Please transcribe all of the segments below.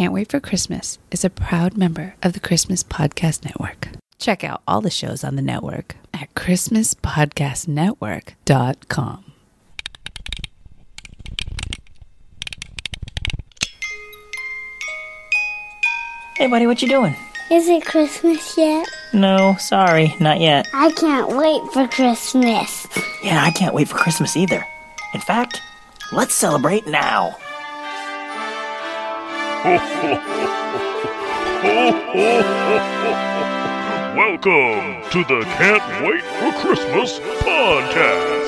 Can't Wait for Christmas is a proud member of the Christmas Podcast Network. Check out all the shows on the network at ChristmasPodcastNetwork.com. Hey, buddy, what you doing? Is it Christmas yet? No, sorry, not yet. I can't wait for Christmas. Yeah, I can't wait for Christmas either. In fact, let's celebrate now. Welcome to the Can't Wait for Christmas podcast.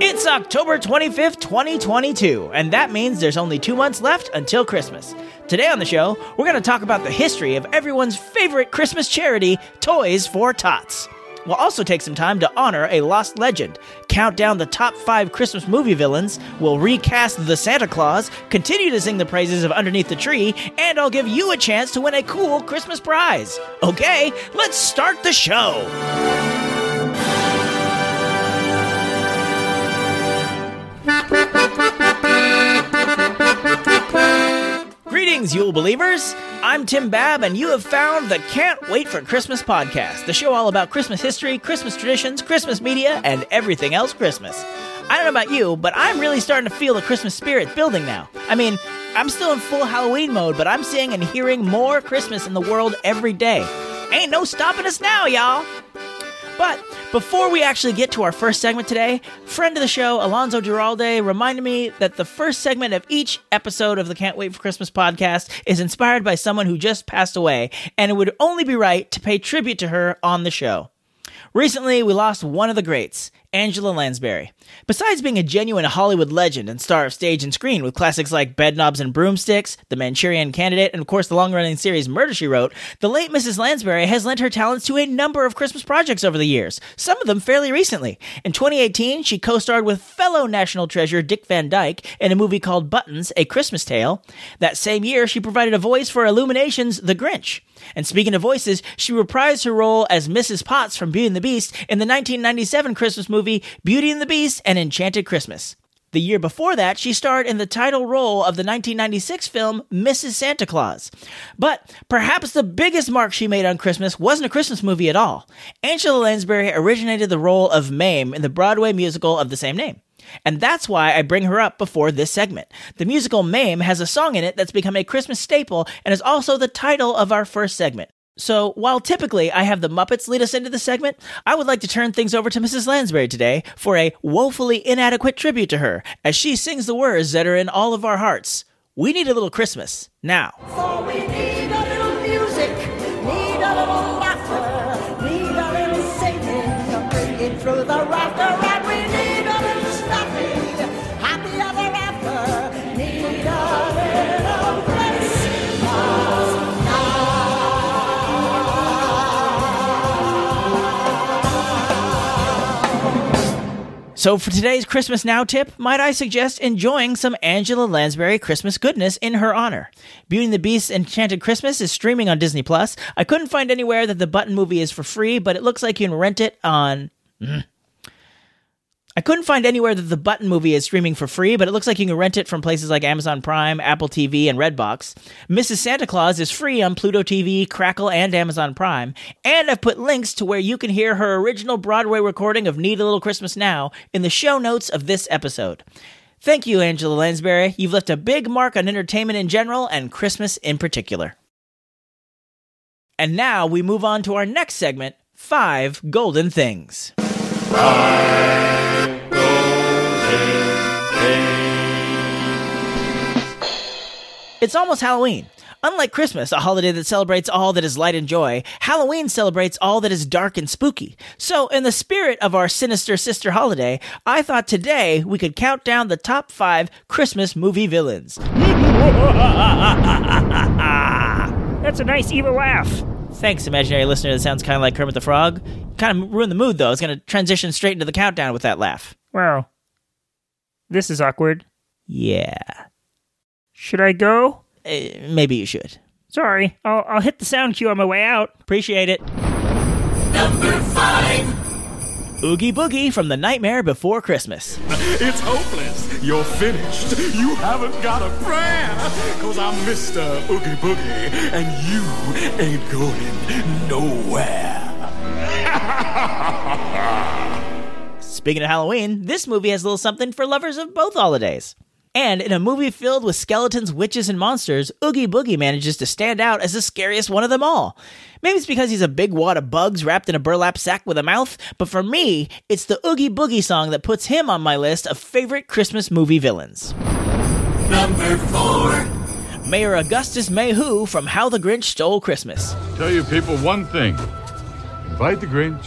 It's October 25th, 2022, and that means there's only two months left until Christmas. Today on the show, we're going to talk about the history of everyone's favorite Christmas charity, Toys for Tots. We'll also take some time to honor a lost legend, count down the top five Christmas movie villains, we'll recast the Santa Clause, continue to sing the praises of Underneath the Tree, and I'll give you a chance to win a cool Christmas prize. Okay, let's start the show. Greetings, Yule Believers! I'm Tim Babb, and you have found the Can't Wait for Christmas podcast, the show all about Christmas history, Christmas traditions, Christmas media, and everything else Christmas. I don't know about you, but I'm really starting to feel the Christmas spirit building now. I mean, I'm still in full Halloween mode, but I'm seeing and hearing more Christmas in the world every day. Ain't no stopping us now, y'all! But before we actually get to our first segment today, friend of the show, Alonzo Giralde, reminded me that the first segment of each episode of the Can't Wait for Christmas podcast is inspired by someone who just passed away, and it would only be right to pay tribute to her on the show. Recently, we lost one of the greats, Angela Lansbury. Besides being a genuine Hollywood legend and star of stage and screen with classics like Bedknobs and Broomsticks, The Manchurian Candidate, and of course the long running series Murder She Wrote, the late Mrs. Lansbury has lent her talents to a number of Christmas projects over the years, some of them fairly recently. In 2018, she co starred with fellow national treasure Dick Van Dyke in a movie called Buttons, A Christmas Tale. That same year, she provided a voice for Illumination's The Grinch. And speaking of voices, she reprised her role as Mrs. Potts from Beauty and the Beast in the 1997 Christmas movie Beauty and the Beast and Enchanted Christmas. The year before that, she starred in the title role of the 1996 film Mrs. Santa Claus. But perhaps the biggest mark she made on Christmas wasn't a Christmas movie at all. Angela Lansbury originated the role of Mame in the Broadway musical of the same name. And that's why I bring her up before this segment. The musical Mame has a song in it that's become a Christmas staple and is also the title of our first segment. So, while typically I have the Muppets lead us into the segment, I would like to turn things over to Mrs. Lansbury today for a woefully inadequate tribute to her as she sings the words that are in all of our hearts. We need a little Christmas now. So, for today's Christmas Now tip, might I suggest enjoying some Angela Lansbury Christmas goodness in her honor? Beauty and the Beast's Enchanted Christmas is streaming on Disney Plus. I couldn't find anywhere that the Button movie is for free, but it looks like you can rent it on. Mm. I couldn't find anywhere that the Button movie is streaming for free, but it looks like you can rent it from places like Amazon Prime, Apple TV, and Redbox. Mrs. Santa Claus is free on Pluto TV, Crackle, and Amazon Prime. And I've put links to where you can hear her original Broadway recording of Need a Little Christmas Now in the show notes of this episode. Thank you, Angela Lansbury. You've left a big mark on entertainment in general and Christmas in particular. And now we move on to our next segment Five Golden Things. It's almost Halloween. Unlike Christmas, a holiday that celebrates all that is light and joy, Halloween celebrates all that is dark and spooky. So, in the spirit of our sinister sister holiday, I thought today we could count down the top five Christmas movie villains. That's a nice evil laugh. Thanks, imaginary listener. That sounds kind of like Kermit the Frog. Kind of ruined the mood, though. It's going to transition straight into the countdown with that laugh. Wow. This is awkward. Yeah. Should I go? Uh, maybe you should. Sorry, I'll, I'll hit the sound cue on my way out. Appreciate it. Number five. Oogie Boogie from The Nightmare Before Christmas. It's hopeless. You're finished. You haven't got a prayer. Cause I'm Mr. Oogie Boogie, and you ain't going nowhere. Speaking of Halloween, this movie has a little something for lovers of both holidays. And in a movie filled with skeletons, witches, and monsters, Oogie Boogie manages to stand out as the scariest one of them all. Maybe it's because he's a big wad of bugs wrapped in a burlap sack with a mouth, but for me, it's the Oogie Boogie song that puts him on my list of favorite Christmas movie villains. Number four. Mayor Augustus Mayhew from How the Grinch Stole Christmas. Tell you people one thing invite the Grinch,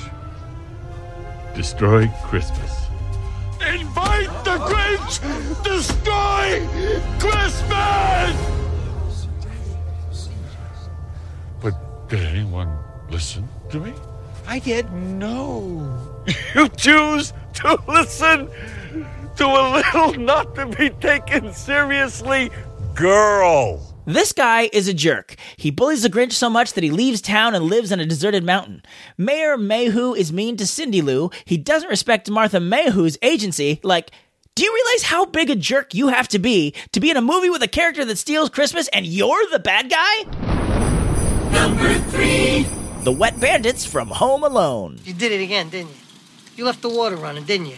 destroy Christmas. Invite the Grinch! Destroy Christmas! But did anyone listen to me? I did. No. You choose to listen to a little not to be taken seriously girl. This guy is a jerk. He bullies the Grinch so much that he leaves town and lives on a deserted mountain. Mayor Mayhew is mean to Cindy Lou. He doesn't respect Martha Mayhew's agency. Like, do you realize how big a jerk you have to be to be in a movie with a character that steals Christmas and you're the bad guy? Number three. The Wet Bandits from Home Alone. You did it again, didn't you? You left the water running, didn't you?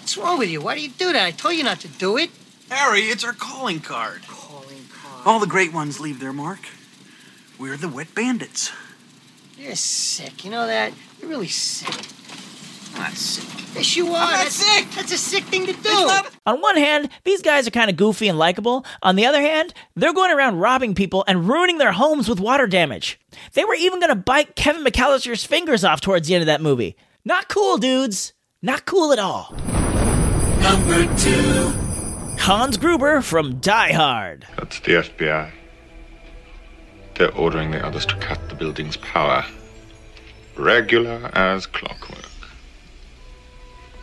What's wrong with you? Why do you do that? I told you not to do it. Harry, it's our calling card. Calling card. All the great ones leave their mark. We're the wet bandits. You're sick. You know that? You're really sick. I'm not sick. Yes, you are. not that's sick. That's a sick thing to do. Not- On one hand, these guys are kind of goofy and likable. On the other hand, they're going around robbing people and ruining their homes with water damage. They were even going to bite Kevin McAllister's fingers off towards the end of that movie. Not cool, dudes. Not cool at all. Number two. Hans Gruber from Die Hard. That's the FBI. They're ordering the others to cut the building's power. Regular as clockwork.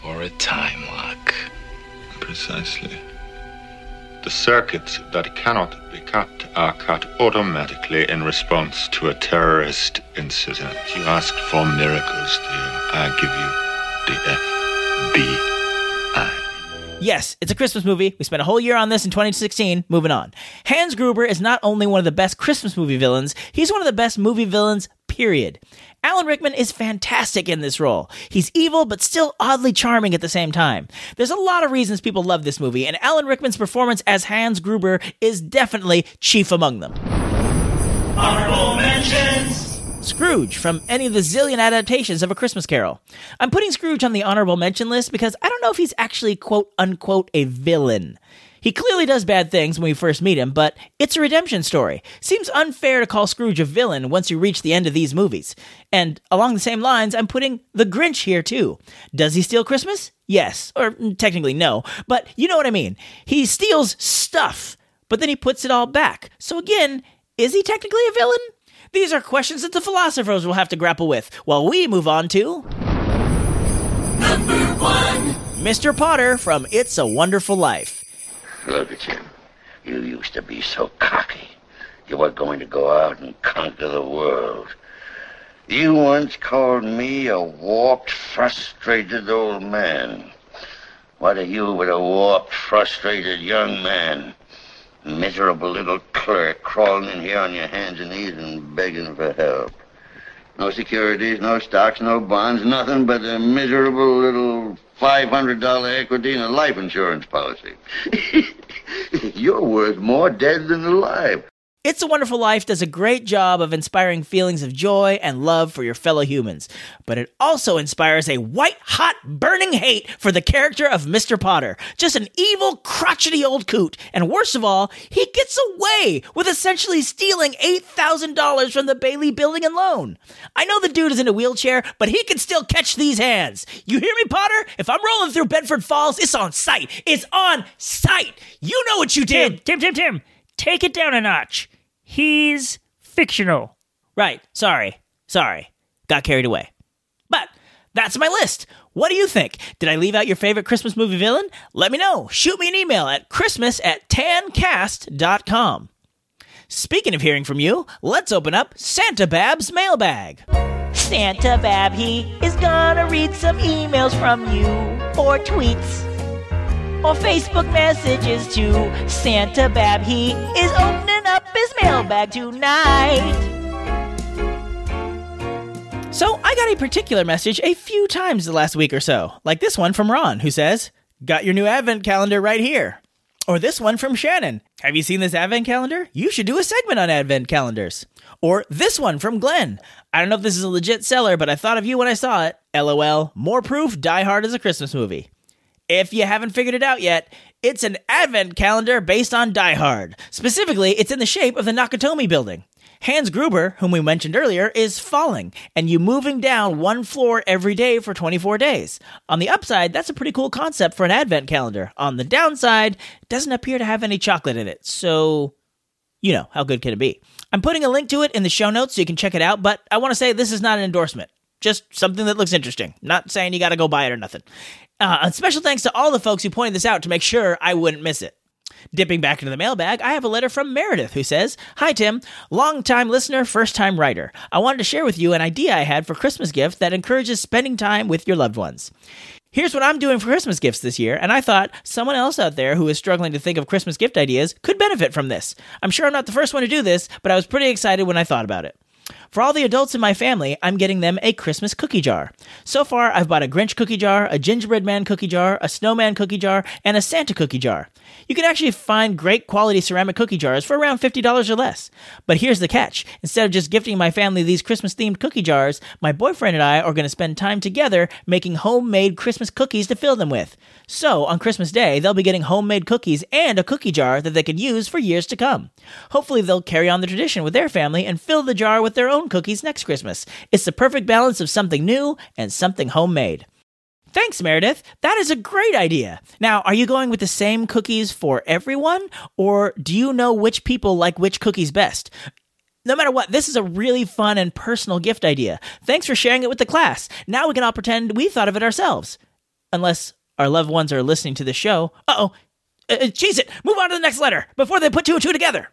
Or a time lock. Precisely. The circuits that cannot be cut are cut automatically in response to a terrorist incident. You asked for miracles, dear. I give you DFBI. Yes, it's a Christmas movie. We spent a whole year on this in 2016. Moving on. Hans Gruber is not only one of the best Christmas movie villains, he's one of the best movie villains, period. Alan Rickman is fantastic in this role. He's evil, but still oddly charming at the same time. There's a lot of reasons people love this movie, and Alan Rickman's performance as Hans Gruber is definitely chief among them. Honorable. Scrooge from any of the zillion adaptations of A Christmas Carol. I'm putting Scrooge on the honorable mention list because I don't know if he's actually quote unquote a villain. He clearly does bad things when we first meet him, but it's a redemption story. Seems unfair to call Scrooge a villain once you reach the end of these movies. And along the same lines, I'm putting the Grinch here too. Does he steal Christmas? Yes. Or mm, technically no, but you know what I mean. He steals stuff, but then he puts it all back. So again, is he technically a villain? These are questions that the philosophers will have to grapple with while we move on to Number one. Mr. Potter from It's a Wonderful Life. Look at you. You used to be so cocky. You were going to go out and conquer the world. You once called me a warped, frustrated old man. What are you but a warped, frustrated young man? Miserable little clerk crawling in here on your hands and knees and begging for help. No securities, no stocks, no bonds, nothing but a miserable little $500 equity in a life insurance policy. You're worth more dead than alive. It's a Wonderful Life does a great job of inspiring feelings of joy and love for your fellow humans, but it also inspires a white hot burning hate for the character of Mr. Potter. Just an evil, crotchety old coot. And worst of all, he gets away with essentially stealing $8,000 from the Bailey building and loan. I know the dude is in a wheelchair, but he can still catch these hands. You hear me, Potter? If I'm rolling through Bedford Falls, it's on sight. It's on sight. You know what you did. Tim, Tim, Tim, Tim, take it down a notch. He's fictional. Right. Sorry. Sorry. Got carried away. But that's my list. What do you think? Did I leave out your favorite Christmas movie villain? Let me know. Shoot me an email at christmas at tancast.com. Speaking of hearing from you, let's open up Santa Babb's mailbag. Santa Babb, he is gonna read some emails from you, or tweets, or Facebook messages to Santa Babb, he is opening up his mailbag tonight. So, I got a particular message a few times the last week or so, like this one from Ron, who says, Got your new advent calendar right here. Or this one from Shannon. Have you seen this advent calendar? You should do a segment on advent calendars. Or this one from Glenn. I don't know if this is a legit seller, but I thought of you when I saw it. LOL. More proof Die Hard is a Christmas movie. If you haven't figured it out yet, it's an advent calendar based on Die Hard. Specifically, it's in the shape of the Nakatomi building. Hans Gruber, whom we mentioned earlier, is falling, and you moving down one floor every day for 24 days. On the upside, that's a pretty cool concept for an advent calendar. On the downside, it doesn't appear to have any chocolate in it, so you know, how good can it be? I'm putting a link to it in the show notes so you can check it out, but I want to say this is not an endorsement. Just something that looks interesting. Not saying you got to go buy it or nothing. Uh, and special thanks to all the folks who pointed this out to make sure I wouldn't miss it. Dipping back into the mailbag, I have a letter from Meredith who says, Hi Tim, long time listener, first time writer. I wanted to share with you an idea I had for Christmas gift that encourages spending time with your loved ones. Here's what I'm doing for Christmas gifts this year, and I thought someone else out there who is struggling to think of Christmas gift ideas could benefit from this. I'm sure I'm not the first one to do this, but I was pretty excited when I thought about it. For all the adults in my family, I'm getting them a Christmas cookie jar. So far, I've bought a Grinch cookie jar, a gingerbread man cookie jar, a snowman cookie jar, and a Santa cookie jar. You can actually find great quality ceramic cookie jars for around $50 or less. But here's the catch instead of just gifting my family these Christmas themed cookie jars, my boyfriend and I are going to spend time together making homemade Christmas cookies to fill them with. So, on Christmas Day, they'll be getting homemade cookies and a cookie jar that they can use for years to come. Hopefully, they'll carry on the tradition with their family and fill the jar with their own cookies next Christmas. It's the perfect balance of something new and something homemade. Thanks, Meredith. That is a great idea. Now, are you going with the same cookies for everyone, or do you know which people like which cookies best? No matter what, this is a really fun and personal gift idea. Thanks for sharing it with the class. Now we can all pretend we thought of it ourselves. Unless our loved ones are listening to the show. Uh-oh. Uh, cheese it. Move on to the next letter before they put two and two together.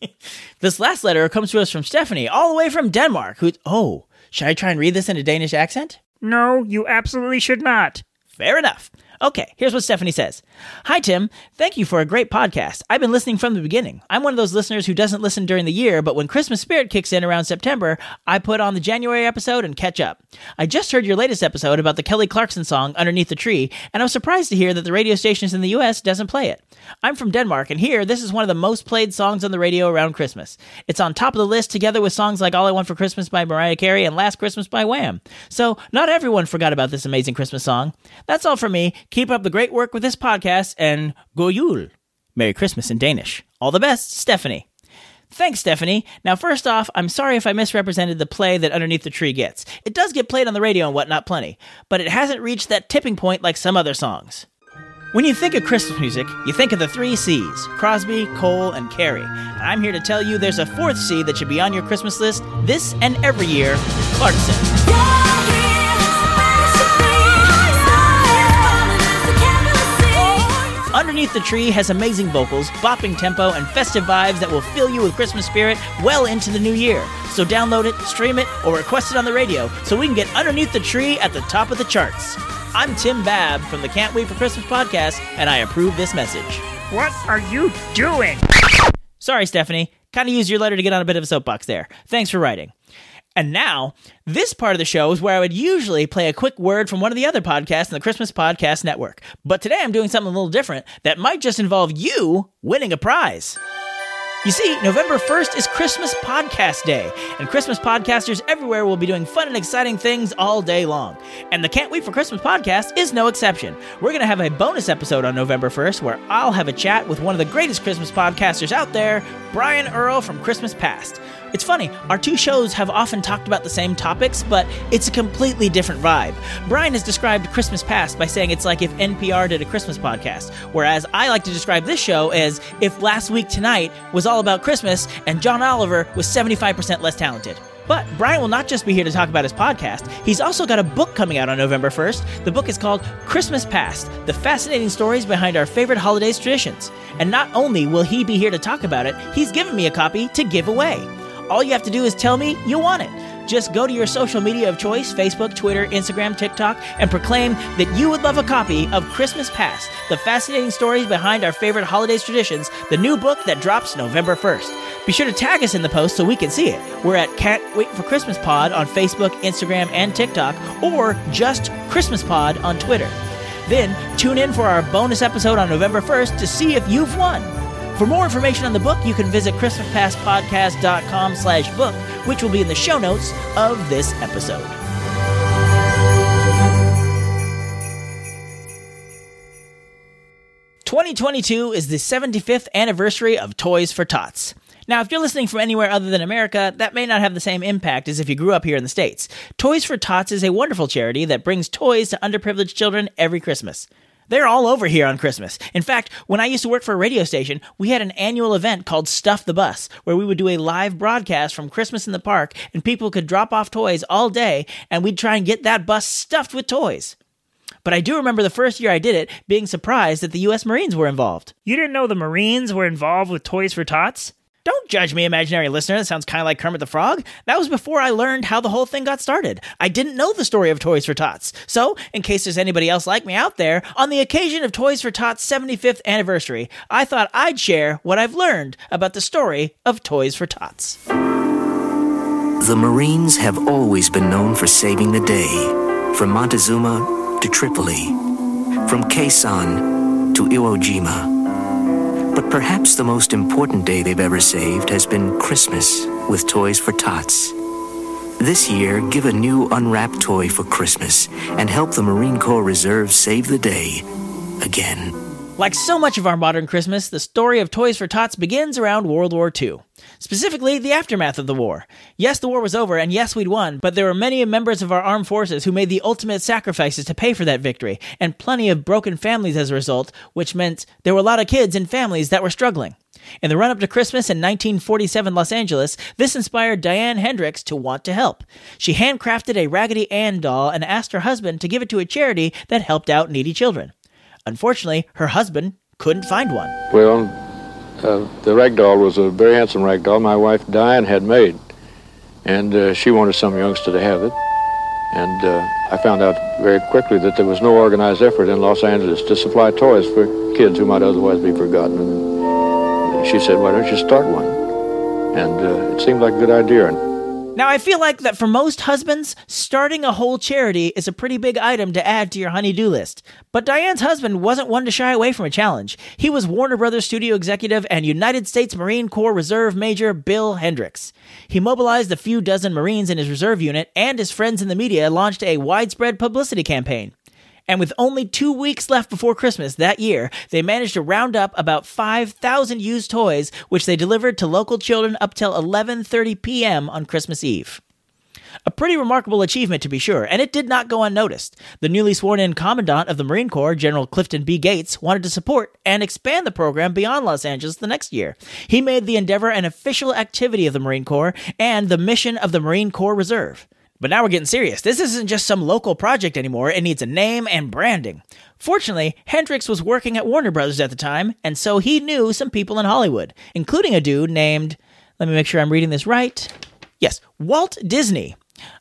this last letter comes to us from Stephanie, all the way from Denmark. Who? Oh, should I try and read this in a Danish accent? No, you absolutely should not. Fair enough. Okay, here's what Stephanie says Hi, Tim. Thank you for a great podcast. I've been listening from the beginning. I'm one of those listeners who doesn't listen during the year, but when Christmas spirit kicks in around September, I put on the January episode and catch up. I just heard your latest episode about the Kelly Clarkson song Underneath the Tree, and I was surprised to hear that the radio stations in the US doesn't play it. I'm from Denmark, and here, this is one of the most played songs on the radio around Christmas. It's on top of the list together with songs like All I Want for Christmas by Mariah Carey and Last Christmas by Wham. So, not everyone forgot about this amazing Christmas song. That's all for me. Keep up the great work with this podcast, and God Jul. Merry Christmas in Danish. All the best, Stephanie. Thanks, Stephanie. Now, first off, I'm sorry if I misrepresented the play that Underneath the Tree gets. It does get played on the radio and whatnot plenty, but it hasn't reached that tipping point like some other songs. When you think of Christmas music, you think of the three C's Crosby, Cole, and Carey. I'm here to tell you there's a fourth C that should be on your Christmas list this and every year Clarkson. Underneath the Tree has amazing vocals, bopping tempo, and festive vibes that will fill you with Christmas spirit well into the new year. So download it, stream it, or request it on the radio so we can get Underneath the Tree at the top of the charts. I'm Tim Babb from the Can't Wait for Christmas podcast, and I approve this message. What are you doing? Sorry, Stephanie. Kind of used your letter to get on a bit of a soapbox there. Thanks for writing. And now, this part of the show is where I would usually play a quick word from one of the other podcasts in the Christmas Podcast Network. But today I'm doing something a little different that might just involve you winning a prize. You see, November 1st is Christmas Podcast Day, and Christmas podcasters everywhere will be doing fun and exciting things all day long. And the Can't Wait for Christmas podcast is no exception. We're going to have a bonus episode on November 1st where I'll have a chat with one of the greatest Christmas podcasters out there, Brian Earl from Christmas Past. It's funny, our two shows have often talked about the same topics, but it's a completely different vibe. Brian has described Christmas Past by saying it's like if NPR did a Christmas podcast, whereas I like to describe this show as if Last Week Tonight was all about Christmas and John Oliver was 75% less talented. But Brian will not just be here to talk about his podcast, he's also got a book coming out on November 1st. The book is called Christmas Past The Fascinating Stories Behind Our Favorite Holidays Traditions. And not only will he be here to talk about it, he's given me a copy to give away. All you have to do is tell me you want it. Just go to your social media of choice Facebook, Twitter, Instagram, TikTok and proclaim that you would love a copy of Christmas Past, the fascinating stories behind our favorite holidays traditions, the new book that drops November 1st. Be sure to tag us in the post so we can see it. We're at Can't Wait for Christmas Pod on Facebook, Instagram, and TikTok, or just Christmas Pod on Twitter. Then tune in for our bonus episode on November 1st to see if you've won. For more information on the book, you can visit christmaspastpodcast.com slash book, which will be in the show notes of this episode. Twenty twenty two is the 75th anniversary of Toys for Tots. Now, if you're listening from anywhere other than America, that may not have the same impact as if you grew up here in the States. Toys for Tots is a wonderful charity that brings toys to underprivileged children every Christmas. They're all over here on Christmas. In fact, when I used to work for a radio station, we had an annual event called Stuff the Bus, where we would do a live broadcast from Christmas in the park, and people could drop off toys all day, and we'd try and get that bus stuffed with toys. But I do remember the first year I did it being surprised that the U.S. Marines were involved. You didn't know the Marines were involved with Toys for Tots? Don't judge me, imaginary listener. That sounds kind of like Kermit the Frog. That was before I learned how the whole thing got started. I didn't know the story of Toys for Tots. So, in case there's anybody else like me out there, on the occasion of Toys for Tots' 75th anniversary, I thought I'd share what I've learned about the story of Toys for Tots. The Marines have always been known for saving the day, from Montezuma to Tripoli, from Quezon to Iwo Jima. Perhaps the most important day they've ever saved has been Christmas with Toys for Tots. This year, give a new unwrapped toy for Christmas and help the Marine Corps Reserve save the day again. Like so much of our modern Christmas, the story of Toys for Tots begins around World War II. Specifically, the aftermath of the war. Yes, the war was over, and yes, we'd won, but there were many members of our armed forces who made the ultimate sacrifices to pay for that victory, and plenty of broken families as a result, which meant there were a lot of kids and families that were struggling. In the run up to Christmas in 1947 Los Angeles, this inspired Diane Hendricks to want to help. She handcrafted a Raggedy Ann doll and asked her husband to give it to a charity that helped out needy children. Unfortunately, her husband couldn't find one. Well, uh, the rag doll was a very handsome rag doll my wife Diane had made, and uh, she wanted some youngster to have it. And uh, I found out very quickly that there was no organized effort in Los Angeles to supply toys for kids who might otherwise be forgotten. And she said, "Why don't you start one?" And uh, it seemed like a good idea. Now, I feel like that for most husbands, starting a whole charity is a pretty big item to add to your honey-do list. But Diane's husband wasn't one to shy away from a challenge. He was Warner Brothers studio executive and United States Marine Corps Reserve Major Bill Hendricks. He mobilized a few dozen Marines in his reserve unit, and his friends in the media launched a widespread publicity campaign. And with only two weeks left before Christmas that year, they managed to round up about 5,000 used toys, which they delivered to local children up till 11:30 p.m. on Christmas Eve. A pretty remarkable achievement, to be sure, and it did not go unnoticed. The newly sworn in Commandant of the Marine Corps, General Clifton B. Cates, wanted to support and expand the program beyond Los Angeles the next year. He made the endeavor an official activity of the Marine Corps and the mission of the Marine Corps Reserve. But now we're getting serious. This isn't just some local project anymore, it needs a name and branding. Fortunately, Hendricks was working at Warner Brothers at the time, and so he knew some people in Hollywood, including a dude named, let me make sure I'm reading this right. Yes, Walt Disney.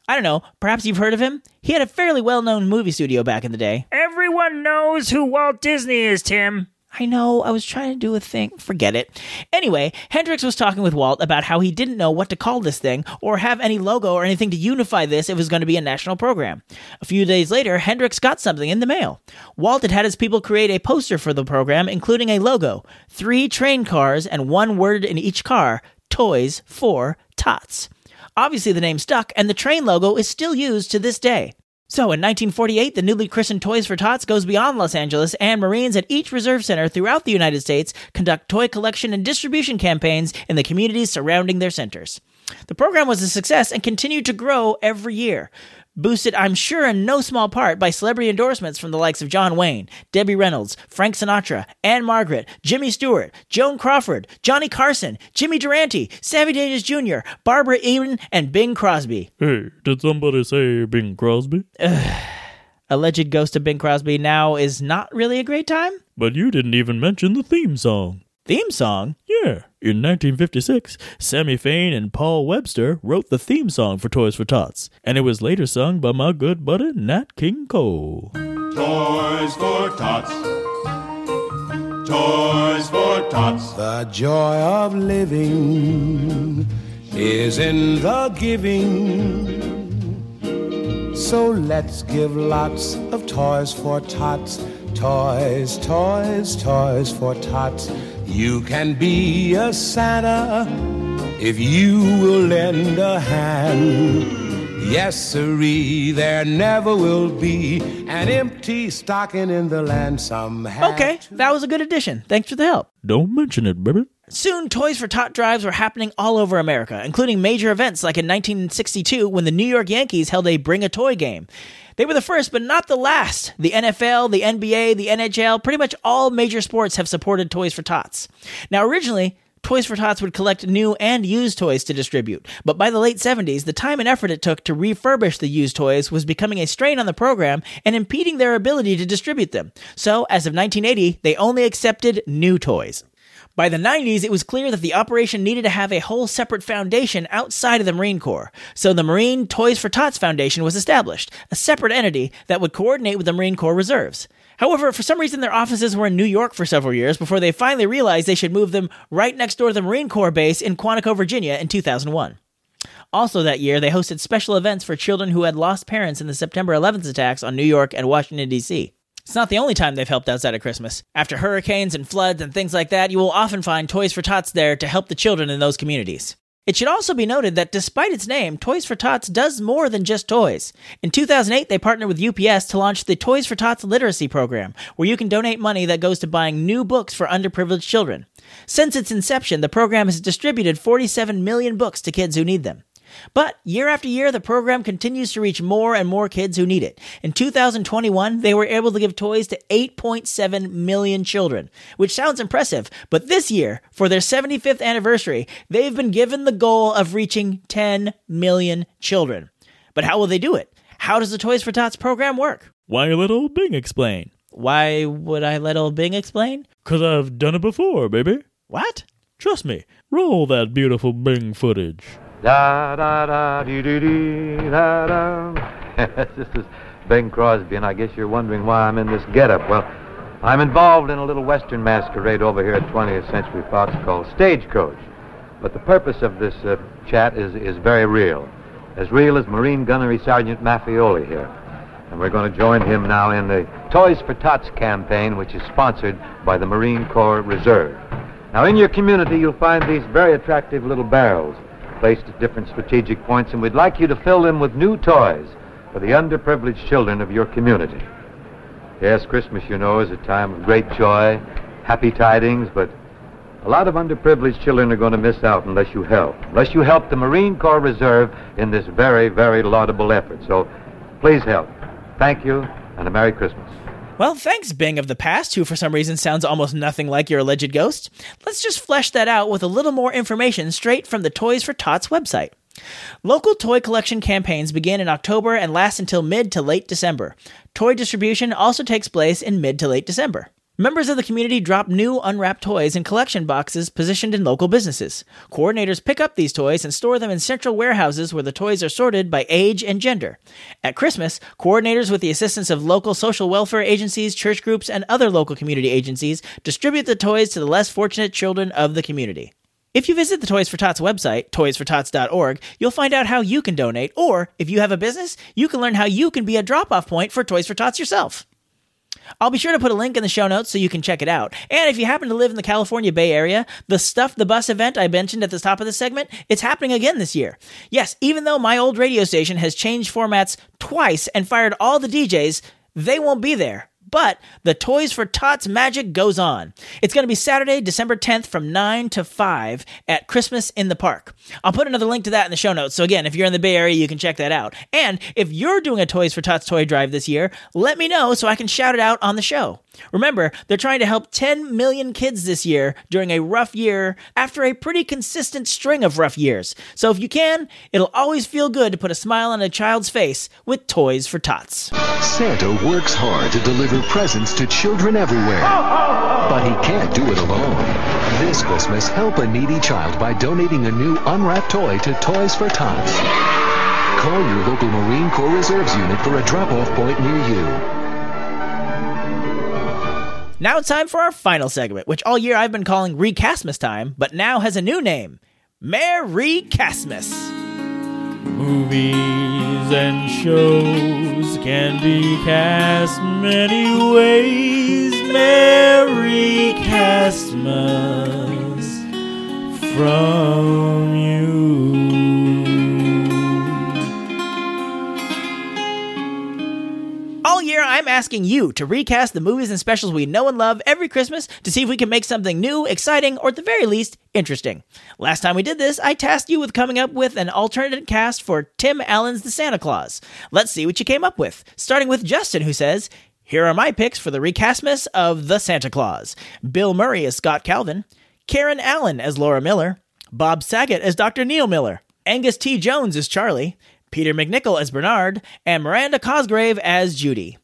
I don't know, perhaps you've heard of him? He had a fairly well known movie studio back in the day. Everyone knows who Walt Disney is, Tim. I know, I was trying to do a thing. Forget it. Anyway, Hendricks was talking with Walt about how he didn't know what to call this thing or have any logo or anything to unify this if it was going to be a national program. A few days later, Hendricks got something in the mail. Walt had had his people create a poster for the program, including a logo, three train cars, and one word in each car Toys for Tots. Obviously, the name stuck, and the train logo is still used to this day. So, in 1948, the newly christened Toys for Tots goes beyond Los Angeles, and Marines at each reserve center throughout the United States conduct toy collection and distribution campaigns in the communities surrounding their centers. The program was a success and continued to grow every year. Boosted, I'm sure, in no small part by celebrity endorsements from the likes of John Wayne, Debbie Reynolds, Frank Sinatra, Ann-Margret, Jimmy Stewart, Joan Crawford, Johnny Carson, Jimmy Durante, Sammy Davis Jr., Barbara Eden, and Bing Crosby. Hey, did somebody say Bing Crosby? Alleged ghost of Bing Crosby now is not really a great time? But you didn't even mention the theme song. Theme song? Yeah, in 1956, Sammy Fain and Paul Webster wrote the theme song for Toys for Tots, and it was later sung by my good buddy Nat King Cole. Toys for Tots. Toys for Tots. The joy of living is in the giving. So let's give lots of toys for tots. Toys, toys, toys for tots. You can be a Santa if you will lend a hand. Yes, sirree, there never will be an empty stocking in the land. somehow. have Okay, that was a good addition. Thanks for the help. Don't mention it, baby. Soon, Toys for Tot drives were happening all over America, including major events like in 1962 when the New York Yankees held a Bring a Toy game. They were the first, but not the last. The NFL, the NBA, the NHL, pretty much all major sports have supported Toys for Tots. Now, originally, Toys for Tots would collect new and used toys to distribute, but by the late 70s, the time and effort it took to refurbish the used toys was becoming a strain on the program and impeding their ability to distribute them. So, as of 1980, they only accepted new toys. By the 90s, it was clear that the operation needed to have a whole separate foundation outside of the Marine Corps. So the Marine Toys for Tots Foundation was established, a separate entity that would coordinate with the Marine Corps reserves. However, for some reason, their offices were in New York for several years before they finally realized they should move them right next door to the Marine Corps base in Quantico, Virginia in 2001. Also, that year, they hosted special events for children who had lost parents in the September 11th attacks on New York and Washington, D.C. It's not the only time they've helped outside of Christmas. After hurricanes and floods and things like that, you will often find Toys for Tots there to help the children in those communities. It should also be noted that despite its name, Toys for Tots does more than just toys. In 2008, they partnered with UPS to launch the Toys for Tots Literacy Program, where you can donate money that goes to buying new books for underprivileged children. Since its inception, the program has distributed 47 million books to kids who need them. But year after year, the program continues to reach more and more kids who need it. In 2021, they were able to give toys to 8.7 million children, which sounds impressive. But this year, for their 75th anniversary, they've been given the goal of reaching 10 million children. But how will they do it? How does the Toys for Tots program work? Why let old Bing explain? Why would I let old Bing explain? Cause I've done it before, baby. What? Trust me. Roll that beautiful Bing footage. Da da da dee dee dee da da. this is Bing Crosby, and I guess you're wondering why I'm in this getup. Well, I'm involved in a little Western masquerade over here at 20th Century Fox called Stagecoach. But the purpose of this uh, chat is, is very real. As real as Marine Gunnery Sergeant Maffioli here. And we're going to join him now in the Toys for Tots campaign, which is sponsored by the Marine Corps Reserve. Now, in your community, you'll find these very attractive little barrels placed at different strategic points, and we'd like you to fill them with new toys for the underprivileged children of your community. Yes, Christmas, you know, is a time of great joy, happy tidings, but a lot of underprivileged children are going to miss out unless you help. Unless you help the Marine Corps Reserve in this very, very laudable effort. So please help. Thank you, and a Merry Christmas. Well, thanks, Bing of the past, who for some reason sounds almost nothing like your alleged ghost. Let's just flesh that out with a little more information straight from the Toys for Tots website. Local toy collection campaigns begin in October and last until mid to late December. Toy distribution also takes place in mid to late December. Members of the community drop new unwrapped toys in collection boxes positioned in local businesses. Coordinators pick up these toys and store them in central warehouses where the toys are sorted by age and gender. At Christmas, coordinators, with the assistance of local social welfare agencies, church groups, and other local community agencies, distribute the toys to the less fortunate children of the community. If you visit the Toys for Tots website, toysfortots.org, you'll find out how you can donate, or if you have a business, you can learn how you can be a drop off point for Toys for Tots yourself. I'll be sure to put a link in the show notes so you can check it out. And if you happen to live in the California Bay Area, the Stuff the Bus event I mentioned at the top of the segment, it's happening again this year. Yes, even though my old radio station has changed formats twice and fired all the DJs, they won't be there. But the Toys for Tots magic goes on. It's going to be Saturday, December 10th from 9 to 5 at Christmas in the Park. I'll put another link to that in the show notes. So, again, if you're in the Bay Area, you can check that out. And if you're doing a Toys for Tots toy drive this year, let me know so I can shout it out on the show. Remember, they're trying to help 10 million kids this year during a rough year after a pretty consistent string of rough years. So if you can, it'll always feel good to put a smile on a child's face with Toys for Tots. Santa works hard to deliver presents to children everywhere. But he can't do it alone. This Christmas, help a needy child by donating a new unwrapped toy to Toys for Tots. Call your local Marine Corps Reserves unit for a drop-off point near you. Now it's time for our final segment, which all year I've been calling Recastmas Time, but now has a new name Merry Castmas. Movies and shows can be cast many ways. Merry Castmas from you. I'm asking you to recast the movies and specials we know and love every Christmas to see if we can make something new, exciting, or at the very least, interesting. Last time we did this, I tasked you with coming up with an alternate cast for Tim Allen's The Santa Clause. Let's see what you came up with, starting with Justin, who says, Here are my picks for the recastmas of The Santa Clause Bill Murray as Scott Calvin, Karen Allen as Laura Miller, Bob Saget as Dr. Neil Miller, Angus T. Jones as Charlie, Peter MacNicol as Bernard, and Miranda Cosgrove as Judy.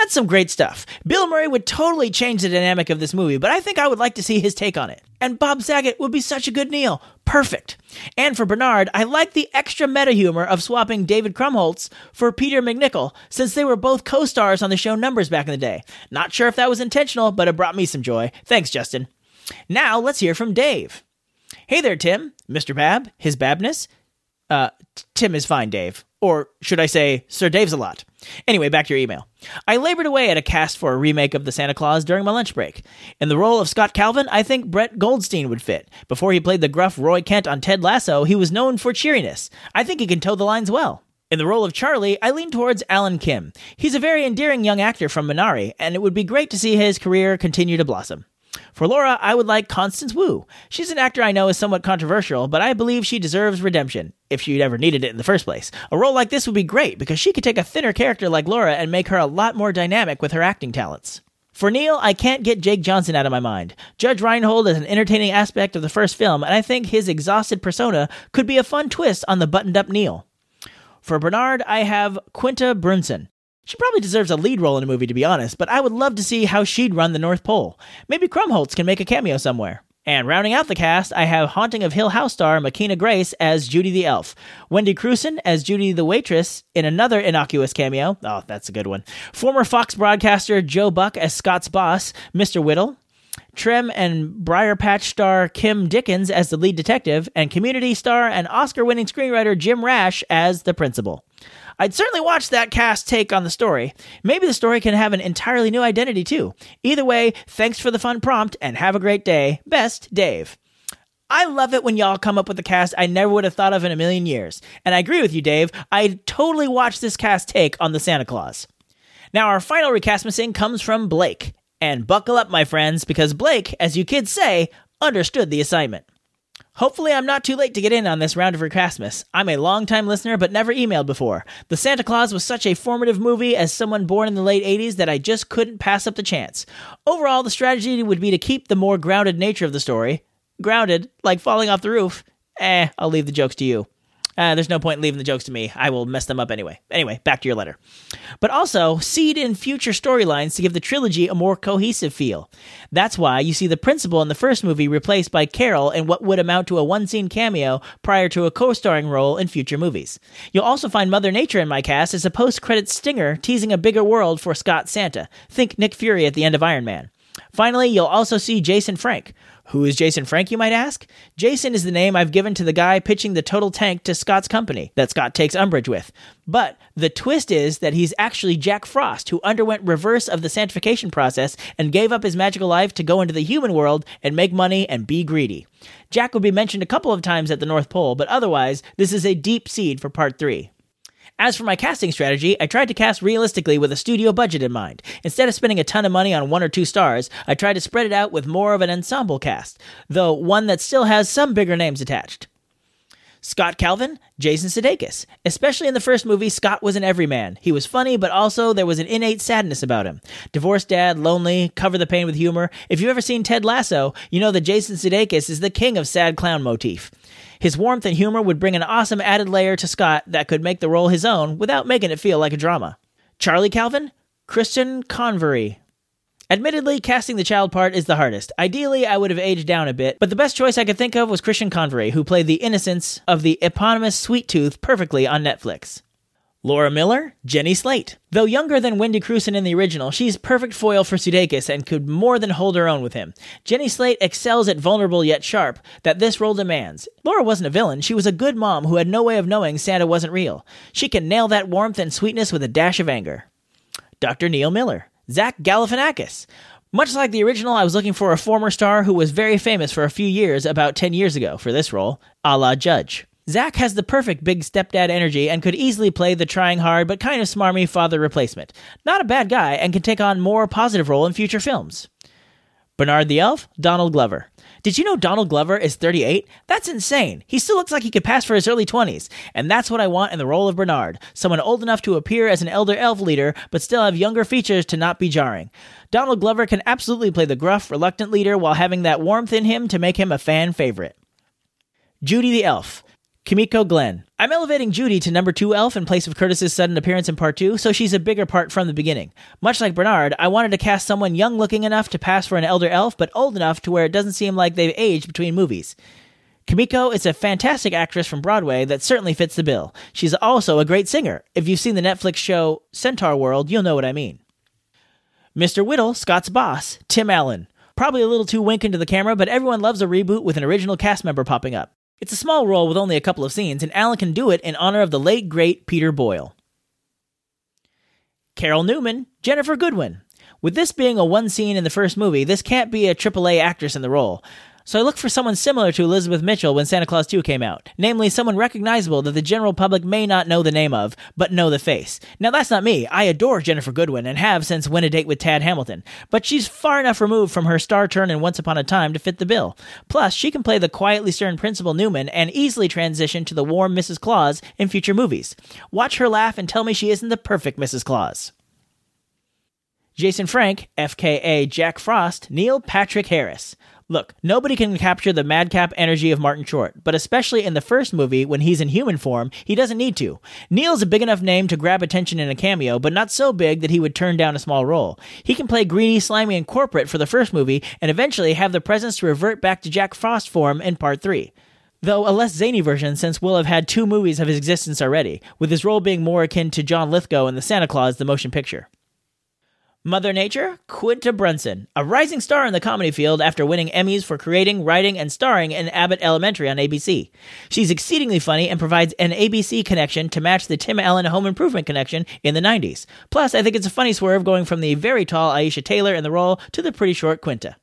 That's some great stuff. Bill Murray would totally change the dynamic of this movie, but I think I would like to see his take on it. And Bob Saget would be such a good Neil. Perfect. And for Bernard, I like the extra meta humor of swapping David Krumholtz for Peter MacNicol, since they were both co stars on the show Numbers back in the day. Not sure if that was intentional, but it brought me some joy. Thanks, Justin. Now let's hear from Dave. Hey there, Tim. Mr. Babb, his Babness. Uh, Tim is fine, Dave. Or should I say, Sir Dave's a lot. Anyway, back to your email. I labored away at a cast for a remake of The Santa Clause during my lunch break. In the role of Scott Calvin, I think Brett Goldstein would fit. Before he played the gruff Roy Kent on Ted Lasso, he was known for cheeriness. I think he can toe the lines well. In the role of Charlie, I lean towards Alan Kim. He's a very endearing young actor from Minari, and it would be great to see his career continue to blossom. For Laura, I would like Constance Wu. She's an actor I know is somewhat controversial, but I believe she deserves redemption, if she'd ever needed it in the first place. A role like this would be great because she could take a thinner character like Laura and make her a lot more dynamic with her acting talents. For Neil, I can't get Jake Johnson out of my mind. Judge Reinhold is an entertaining aspect of the first film, and I think his exhausted persona could be a fun twist on the buttoned up Neil. For Bernard, I have Quinta Brunson. She probably deserves a lead role in a movie, to be honest, but I would love to see how she'd run the North Pole. Maybe Krumholtz can make a cameo somewhere. And rounding out the cast, I have Haunting of Hill House star Mckenna Grace as Judy the Elf, Wendy Crewson as Judy the Waitress in another innocuous cameo. Oh, that's a good one. Former Fox broadcaster Joe Buck as Scott's boss, Mr. Whittle. Treme and Briar Patch star Kim Dickens as the lead detective, and community star and Oscar winning screenwriter Jim Rash as the principal. I'd certainly watch that cast take on the story. Maybe the story can have an entirely new identity too. Either way, thanks for the fun prompt and have a great day. Best, Dave. I love it when y'all come up with a cast I never would have thought of in a million years. And I agree with you, Dave. I'd totally watch this cast take on the Santa Clause. Now, our final recastmissing comes from Blake. And buckle up, my friends, because Blake, as you kids say, understood the assignment. Hopefully, I'm not too late to get in on this round of Recastmas. I'm a long-time listener, but never emailed before. The Santa Clause was such a formative movie as someone born in the late 80s that I just couldn't pass up the chance. Overall, the strategy would be to keep the more grounded nature of the story. Grounded, like falling off the roof. Eh, I'll leave the jokes to you. Uh, there's no point in leaving the jokes to me. I will mess them up anyway. Anyway, back to your letter. But also, seed in future storylines to give the trilogy a more cohesive feel. That's why you see the principal in the first movie replaced by Carol in what would amount to a one scene cameo prior to a co starring role in future movies. You'll also find Mother Nature in my cast as a post credit stinger teasing a bigger world for Scott Santa. Think Nick Fury at the end of Iron Man. Finally, you'll also see Jason Frank. Who is Jason Frank, you might ask? Jason is the name I've given to the guy pitching the total tank to Scott's company that Scott takes umbrage with. But the twist is that he's actually Jack Frost, who underwent reverse of the sanctification process and gave up his magical life to go into the human world and make money and be greedy. Jack would be mentioned a couple of times at the North Pole, but otherwise, this is a deep seed for part three. As for my casting strategy, I tried to cast realistically with a studio budget in mind. Instead of spending a ton of money on one or two stars, I tried to spread it out with more of an ensemble cast, though one that still has some bigger names attached. Scott Calvin, Jason Sudeikis. Especially in the first movie, Scott was an everyman. He was funny, but also there was an innate sadness about him. Divorced dad, lonely, cover the pain with humor. If you've ever seen Ted Lasso, you know that Jason Sudeikis is the king of sad clown motif. His warmth and humor would bring an awesome added layer to Scott that could make the role his own without making it feel like a drama. Charlie Calvin, Christian Convery. Admittedly, casting the child part is the hardest. Ideally, I would have aged down a bit, but the best choice I could think of was Christian Convery, who played the innocence of the eponymous Sweet Tooth perfectly on Netflix. Laura Miller, Jenny Slate. Though younger than Wendy Crewson in the original, she's perfect foil for Sudeikis and could more than hold her own with him. Jenny Slate excels at vulnerable yet sharp that this role demands. Laura wasn't a villain, she was a good mom who had no way of knowing Santa wasn't real. She can nail that warmth and sweetness with a dash of anger. Dr. Neil Miller, Zach Galifianakis. Much like the original, I was looking for a former star who was very famous for a few years about 10 years ago for this role, a la Judge. Zach has the perfect big stepdad energy and could easily play the trying hard but kind of smarmy father replacement. Not a bad guy and can take on more positive role in future films. Bernard the Elf, Donald Glover. Did you know Donald Glover is 38? That's insane. He still looks like he could pass for his early 20s, and that's what I want in the role of Bernard. Someone old enough to appear as an elder elf leader, but still have younger features to not be jarring. Donald Glover can absolutely play the gruff, reluctant leader while having that warmth in him to make him a fan favorite. Judy the Elf. Kimiko Glenn. I'm elevating Judy to number two elf in place of Curtis's sudden appearance in part two, so she's a bigger part from the beginning. Much like Bernard, I wanted to cast someone young looking enough to pass for an elder elf, but old enough to where it doesn't seem like they've aged between movies. Kimiko is a fantastic actress from Broadway that certainly fits the bill. She's also a great singer. If you've seen the Netflix show Centaur World, you'll know what I mean. Mr. Whittle, Scott's boss, Tim Allen. Probably a little too wink into the camera, but everyone loves a reboot with an original cast member popping up. It's a small role with only a couple of scenes, and Allen can do it in honor of the late, great Peter Boyle. Carol Newman, Ginnifer Goodwin. With this being a one scene in the first movie, this can't be a AAA actress in the role. So I looked for someone similar to Elizabeth Mitchell when Santa Clause 2 came out, namely someone recognizable that the general public may not know the name of, but know the face. Now that's not me. I adore Ginnifer Goodwin and have since Win a Date with Tad Hamilton, but she's far enough removed from her star turn in Once Upon a Time to fit the bill. Plus, she can play the quietly stern Principal Newman and easily transition to the warm Mrs. Claus in future movies. Watch her laugh and tell me she isn't the perfect Mrs. Claus. Jason Frank, FKA Jack Frost, Neil Patrick Harris. Look, nobody can capture the madcap energy of Martin Short, but especially in the first movie when he's in human form, he doesn't need to. Neil's a big enough name to grab attention in a cameo, but not so big that he would turn down a small role. He can play greedy, slimy, and corporate for the first movie, and eventually have the presence to revert back to Jack Frost form in part 3 though a less zany version since we'll have had two movies of his existence already, with his role being more akin to John Lithgow in The Santa Claus the motion picture. Mother Nature, Quinta Brunson, a rising star in the comedy field after winning Emmys for creating, writing, and starring in Abbott Elementary on ABC. She's exceedingly funny and provides an ABC connection to match the Tim Allen Home Improvement connection in the 90s. Plus, I think it's a funny swerve going from the very tall Aisha Tyler in the role to the pretty short Quinta.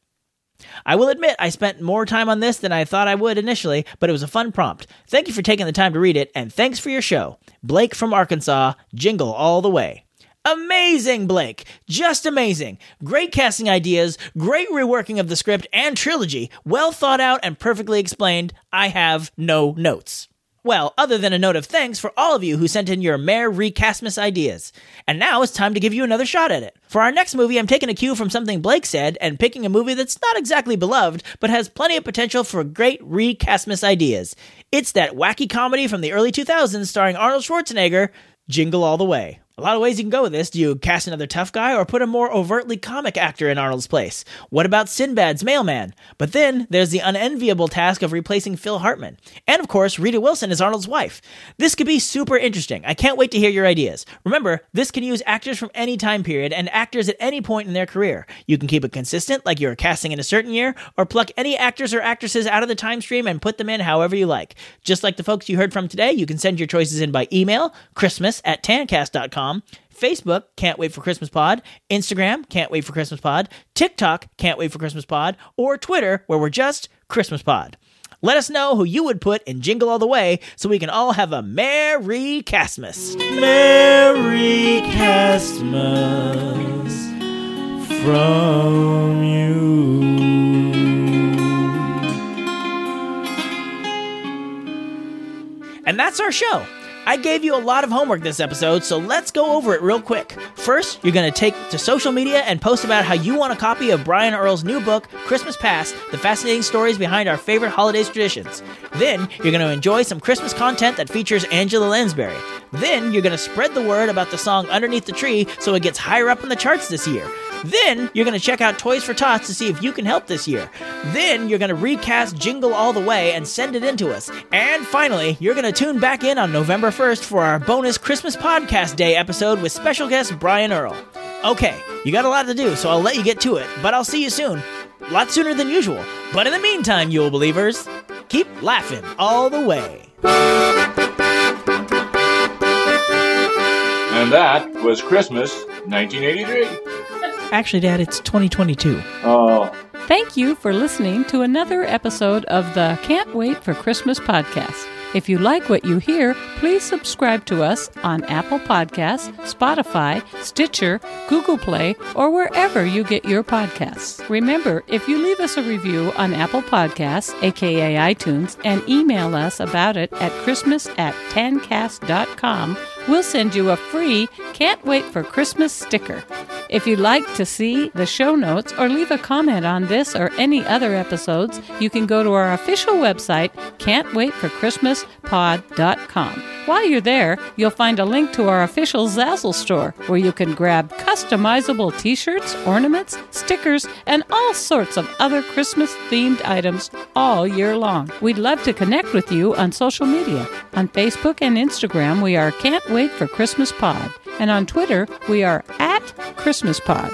I will admit I spent more time on this than I thought I would initially, but it was a fun prompt. Thank you for taking the time to read it, and thanks for your show. Blake from Arkansas, jingle all the way. Amazing, Blake. Just amazing. Great casting ideas, great reworking of the script and trilogy, well thought out and perfectly explained. I have no notes. Well, other than a note of thanks for all of you who sent in your Mayor Recastmas ideas. And now it's time to give you another shot at it. For our next movie, I'm taking a cue from something Blake said and picking a movie that's not exactly beloved, but has plenty of potential for great Recastmas ideas. It's that wacky comedy from the early 2000s starring Arnold Schwarzenegger, Jingle All the Way. A lot of ways you can go with this. Do you cast another tough guy or put a more overtly comic actor in Arnold's place? What about Sinbad's mailman? But then there's the unenviable task of replacing Phil Hartman. And of course, Rita Wilson is Arnold's wife. This could be super interesting. I can't wait to hear your ideas. Remember, this can use actors from any time period and actors at any point in their career. You can keep it consistent, like you're casting in a certain year, or pluck any actors or actresses out of the time stream and put them in however you like. Just like the folks you heard from today, you can send your choices in by email, christmas at tancast.com Facebook, Can't Wait for Christmas Pod, Instagram, Can't Wait for Christmas Pod, TikTok, Can't Wait for Christmas Pod, or Twitter, where we're just Christmas Pod. Let us know who you would put in Jingle All the Way so we can all have a Merry Castmas. Merry Castmas from you. And that's our show. I gave you a lot of homework this episode, so let's go over it real quick. First, you're going to take to social media and post about how you want a copy of Brian Earl's new book, Christmas Past The Fascinating Stories Behind Our Favorite Holidays Traditions. Then, you're going to enjoy some Christmas content that features Angela Lansbury. Then, you're going to spread the word about the song Underneath the Tree so it gets higher up in the charts this year. Then you're going to check out Toys for Tots to see if you can help this year. Then you're going to recast Jingle All the Way and send it in to us. And finally, you're going to tune back in on November 1st for our bonus Christmas Podcast Day episode with special guest Brian Earl. Okay, you got a lot to do, so I'll let you get to it, but I'll see you soon. A lot sooner than usual. But in the meantime, Yule Believers, keep laughing all the way. And that was Christmas 1983. Actually, Dad, it's 2022. Oh. Thank you for listening to another episode of the Can't Wait for Christmas podcast. If you like what you hear, please subscribe to us on Apple Podcasts, Spotify, Stitcher, Google Play, or wherever you get your podcasts. Remember, if you leave us a review on Apple Podcasts, aka iTunes, and email us about it at Christmas at tancast.com, we'll send you a free Can't Wait for Christmas sticker. If you'd like to see the show notes or leave a comment on this or any other episodes, you can go to our official website, can'twaitforchristmaspod.com. While you're there, you'll find a link to our official Zazzle store where you can grab customizable t shirts, ornaments, stickers, and all sorts of other Christmas themed items all year long. We'd love to connect with you on social media. On Facebook and Instagram, we are Can't Wait for Christmas Pod. And on Twitter, we are at Christmas Pod.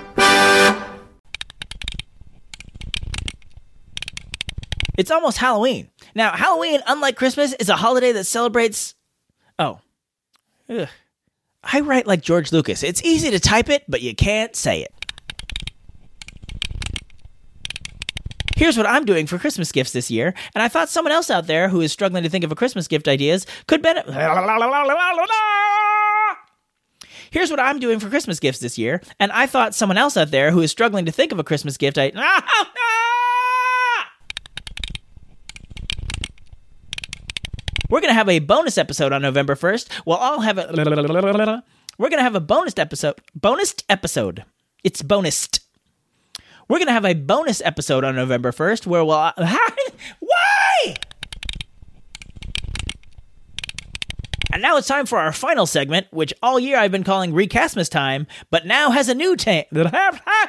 It's almost Halloween. Now, Halloween, unlike Christmas, is a holiday that celebrates. Oh. Ugh. I write like George Lucas. It's easy to type it, but you can't say it. Here's what I'm doing for Christmas gifts this year, and I thought someone else out there who is struggling to think of a Christmas gift ideas could benefit. Here's what I'm doing for Christmas gifts this year, and I thought someone else out there who is struggling to think of a Christmas gift idea. We're going to have a bonus episode on November 1st. We'll all have a. We're going to have a bonus episode. Bonus episode. It's bonused. We're going to have a bonus episode on November 1st where we'll. Why? And now it's time for our final segment, which all year I've been calling Recastmas Time, but now has a new tank. I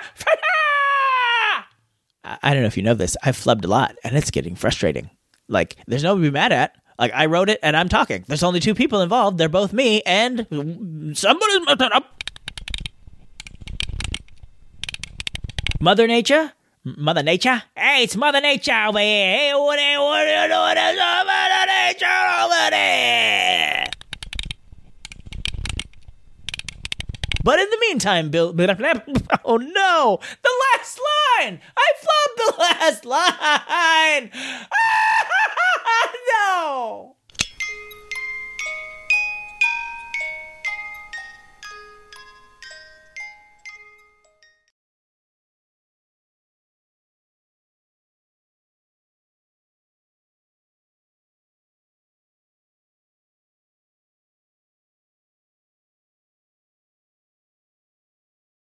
don't know if you know this. I've flubbed a lot, and it's getting frustrating. Like, there's nobody to be mad at. Like, I wrote it, and I'm talking. There's only two people involved. They're both me, and somebody's up. Mother Nature? Mother Nature? Hey, it's Mother Nature over here. Hey, what are, you doing? It's Mother Nature over there. But in the meantime, Bill. Oh no! The last line! I flubbed the last line! no!